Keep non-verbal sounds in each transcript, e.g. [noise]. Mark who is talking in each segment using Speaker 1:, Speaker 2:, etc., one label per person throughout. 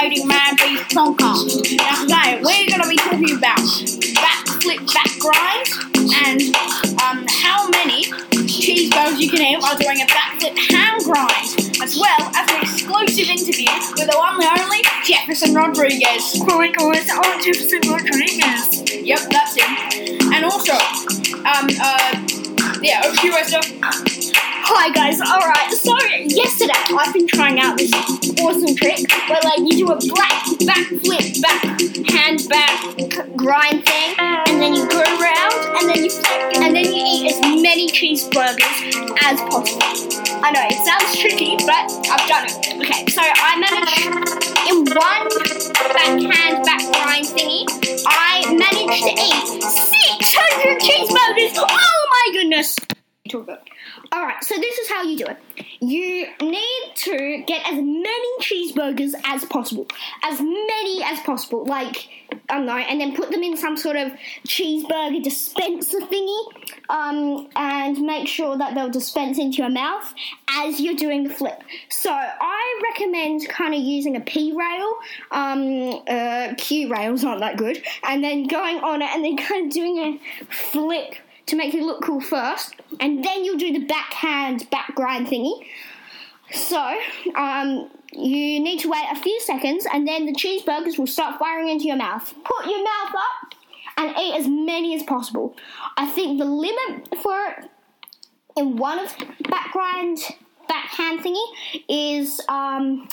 Speaker 1: rollerblading man beast podcast. Now today we're going to be talking about backflip back grinds and um, how many cheese cheeseburgers you can eat while doing a backflip hand grind, as well as an exclusive interview with the one and only Jefferson Rodriguez.
Speaker 2: Oh my god, it's all Jefferson Rodriguez.
Speaker 1: Yep, that's him. And also, um, uh, yeah, over to you, Esther.
Speaker 2: Hi guys, alright, yesterday I've been trying out this awesome trick where like you do a black backflip, back hand back grind thing, and then you go around and then you flip, and then you eat as many cheeseburgers as possible. I know, it sounds tricky, but I've done it. Okay, so I managed in one backhand back grind thingy, I managed to eat 600 cheeseburgers! Oh my goodness! Alright, so this is how you do it. You need to get as many cheeseburgers as possible. As many as possible. Like, I don't know, and then put them in some sort of cheeseburger dispenser thingy. Um, and make sure that they'll dispense into your mouth as you're doing the flip. So I recommend kind of using a P rail. Um, uh, Q rails aren't that good. And then going on it and then kind of doing a flip to make it look cool first, and then you'll do the backhand back grind thingy. So, um, you need to wait a few seconds, and then the cheeseburgers will start firing into your mouth. Put your mouth up and eat as many as possible. I think the limit for it in one of back grind backhand thingy is um,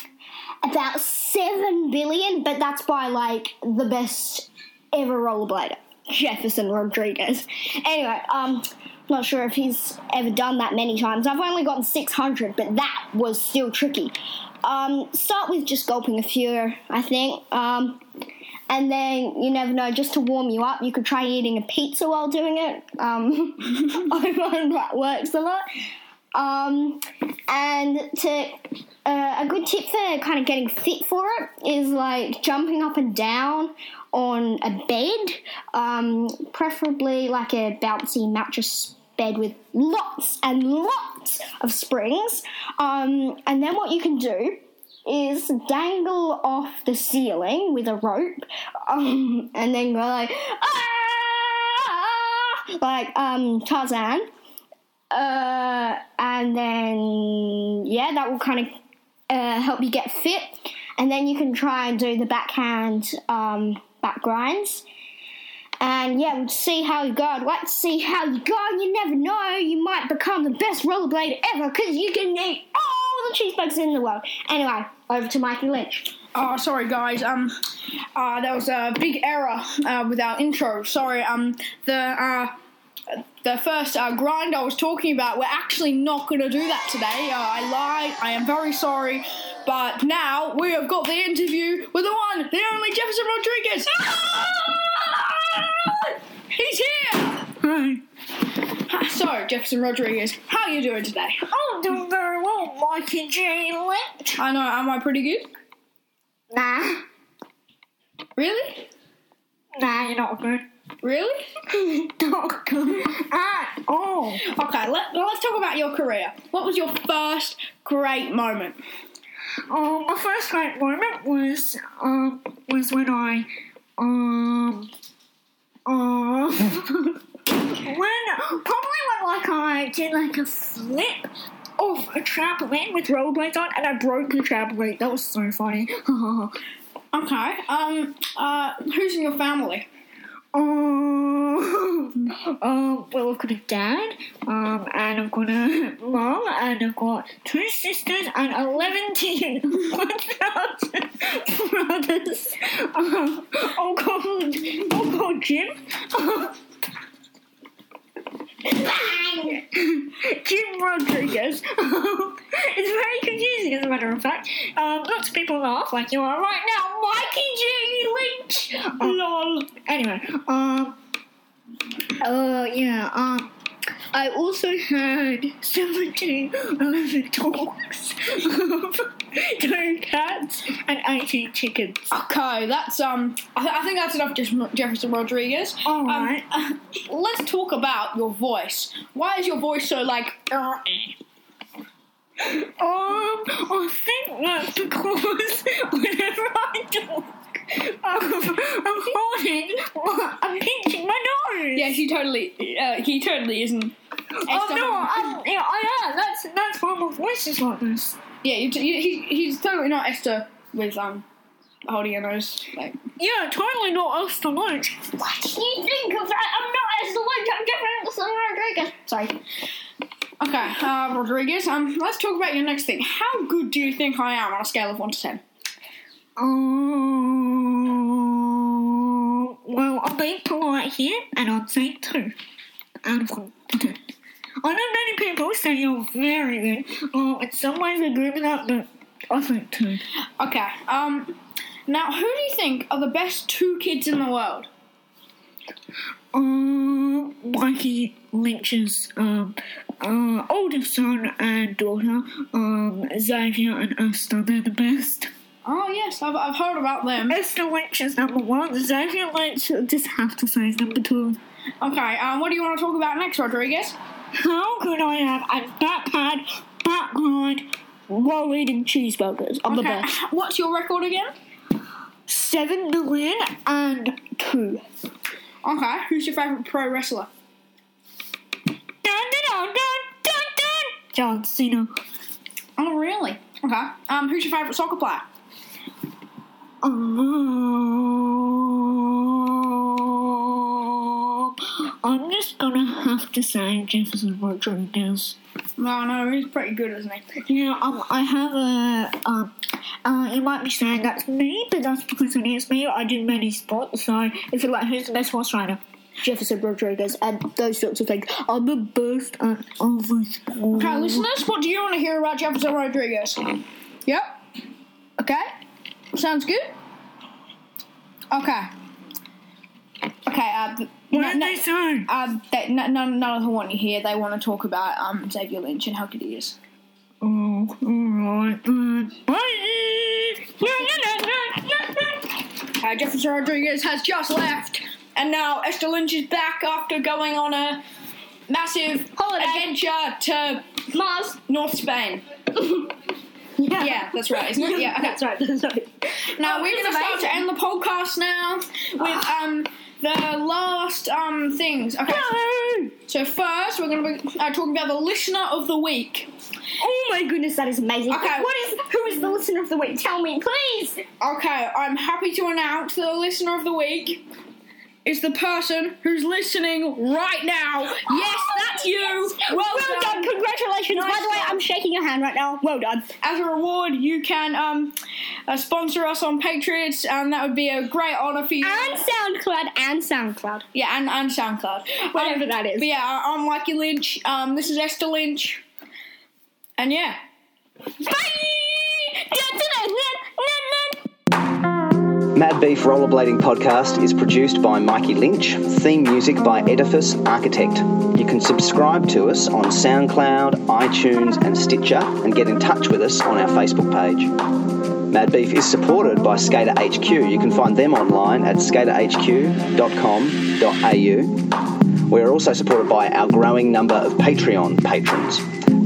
Speaker 2: about seven billion, but that's by like the best ever rollerblader. [laughs] Jefferson Rodriguez. Anyway, um, not sure if he's ever done that many times. I've only gotten 600, but that was still tricky. Um, start with just gulping a few, I think. Um, and then you never know, just to warm you up, you could try eating a pizza while doing it. Um, [laughs] I find that works a lot. Um, and to uh, a good tip for kind of getting fit for it is like jumping up and down on a bed, um, preferably like a bouncy mattress bed with lots and lots of springs. Um, and then what you can do is dangle off the ceiling with a rope, um, and then go like ah, like um, Tarzan. Uh, and then yeah, that will kind of uh, help you get fit, and then you can try and do the backhand um, back grinds. And yeah, we'll see how you go. I'd like to see how you go. You never know, you might become the best rollerblader ever because you can eat all the cheeseburgers in the world. Anyway, over to Mikey Lynch.
Speaker 1: Oh, sorry guys. Um, uh, there was a big error uh, with our intro. Sorry. Um, the uh, the first uh, grind I was talking about, we're actually not going to do that today. Uh, I lied. I am very sorry. But now we have got the interview with the one, the only Jefferson Rodriguez. He's here.
Speaker 2: Hi.
Speaker 1: So, Jefferson Rodriguez, how are you doing today?
Speaker 2: I'm doing very well, Mikey J. Lynch.
Speaker 1: I know. Am I pretty good?
Speaker 2: Nah,
Speaker 1: Really?
Speaker 2: nah, you're not good.
Speaker 1: Really? [laughs]
Speaker 2: not good at all.
Speaker 1: Okay. Let, let's talk about your career. What was your first great moment?
Speaker 2: Um, my first great moment was um was when I um um [laughs] when probably when like I did like a flip off a trampoline with rollerblades on and I broke the trampoline. That was so funny. [laughs]
Speaker 1: Okay. Um. Uh. Who's in your family?
Speaker 2: Um, [laughs] um, well, I've got a dad, um, and I've got a mom, and I've got two sisters, and 11 1,000 [laughs] brothers. Um, all called, all called Jim. [laughs] Jim Rodriguez. it's very confusing, as a matter of fact. Um, lots of people laugh like you are right now, Mikey J. Um, [laughs]
Speaker 1: Lol.
Speaker 2: Anyway, um, uh, yeah, um, I also had 17 11 dogs, [laughs] two cats, and 18 chickens.
Speaker 1: Okay, that's um. I, th- I think that's enough, Jeff- Jefferson Rodriguez.
Speaker 2: All
Speaker 1: Um,
Speaker 2: right. [laughs]
Speaker 1: let's talk about your voice. Why is your voice so like?
Speaker 3: Um, I think that's because whenever I talk, um, I'm holding, I'm pinching my nose.
Speaker 1: Yeah, she totally. Uh, he totally isn't.
Speaker 3: Oh no, um, yeah, I am. That's that's why my voice is like this.
Speaker 1: Yeah, you, you, he, he's totally not Esther with um holding her nose. Like,
Speaker 3: Yeah, totally not Esther to lunch.
Speaker 2: What do you think of that? I'm not Esther the one. I'm different than Rodriguez. Sorry.
Speaker 1: okay, uh, Rodriguez. Um, let's talk about your next thing. How good do you think I am on a scale of one to ten?
Speaker 3: Um, well, I'm being polite here, and I'll say two out of one. Okay. I know many people say you're very good. Uh, in some ways, I agree with that, but I think two.
Speaker 1: Okay. Um, now who do you think are the best two kids in the world?
Speaker 3: Um, Mikey Lynch's um, uh, oldest son and daughter, um, Xavier and Esther, they're the best.
Speaker 1: Oh yes, I've, I've heard about them.
Speaker 3: Esther Lynch is number one, Xavier Lynch, I just have to say, is number two.
Speaker 1: Okay. Um, what do you want to talk about next, Rodriguez?
Speaker 3: How good I am at backhand, backline, while eating cheeseburgers. I'm the
Speaker 1: Okay.
Speaker 3: best. [laughs]
Speaker 1: What's your record again?
Speaker 3: Seven million and two.
Speaker 1: Okay. Who's your favorite pro wrestler?
Speaker 3: Dun, dun, dun, dun, dun, dun. John Cena.
Speaker 1: Oh really? Okay. Um, who's your favorite soccer player?
Speaker 3: Um, I'm just gonna have to say Jefferson Rodriguez.
Speaker 1: No, no, he's pretty good, isn't he?
Speaker 3: Yeah, um, I have a um. Uh, you might be saying that's me, but that's because it is me. I do many sports, so if you're like, who's the best horse rider? Jefferson Rodriguez and those sorts of things. I'm the best at other sports.
Speaker 1: Okay, listeners, what do you want to hear about Jefferson Rodriguez? Yep. Okay. Sounds good. Okay. Okay. Uh, th-
Speaker 3: What
Speaker 1: no,
Speaker 3: did
Speaker 1: no,
Speaker 3: they say?
Speaker 1: uh, they, no, none, none of them want you here. They want to talk about um Xavier Lynch and how good he is.
Speaker 3: Oh, alright then. Bye! Yeah, yeah, yeah, yeah, yeah.
Speaker 1: Uh, Jefferson Rodriguez has just left, and now Esther Lynch is back after going on a massive
Speaker 2: Holiday.
Speaker 1: adventure to
Speaker 2: Mars.
Speaker 1: North Spain.
Speaker 2: Yeah. [laughs]
Speaker 1: Yeah, that's right, isn't it? Yeah, okay.
Speaker 2: That's right. That's right.
Speaker 1: Now
Speaker 2: Oh,
Speaker 1: we're to start to end the podcast now with um the last um things. Okay. So first we're going to be uh, talking about the listener of the week.
Speaker 2: Oh my goodness, that is amazing.
Speaker 1: Okay.
Speaker 2: What is who is the listener of the week? Tell me, please.
Speaker 1: Okay, I'm happy to announce the listener of the week is the person who's listening right now. Yes, that's you. Well,
Speaker 2: Well done. Congratulations.
Speaker 1: Nice
Speaker 2: By the way. I'm shaking your hand right now. Well done.
Speaker 1: As a reward, you can um uh, sponsor us on Patreon, and that would be a great honor for you.
Speaker 2: And SoundCloud and SoundCloud.
Speaker 1: Yeah, and, and SoundCloud.
Speaker 2: Whatever
Speaker 1: Um,
Speaker 2: that is.
Speaker 1: But yeah, I'm Mikey Lynch. Um, this is Esther Lynch. And yeah.
Speaker 4: Mad Beef Rollerblading Podcast is produced by Mikey Lynch, theme music by Edifice Architect. You can subscribe to us on SoundCloud, iTunes, and Stitcher, and get in touch with us on our Facebook page. Mad Beef is supported by Skater HQ. You can find them online at skaterhq.com.au. We are also supported by our growing number of Patreon patrons.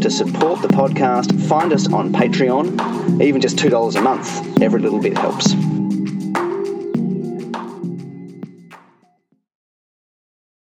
Speaker 4: To support the podcast, find us on Patreon. Even just $2 a month, every little bit helps.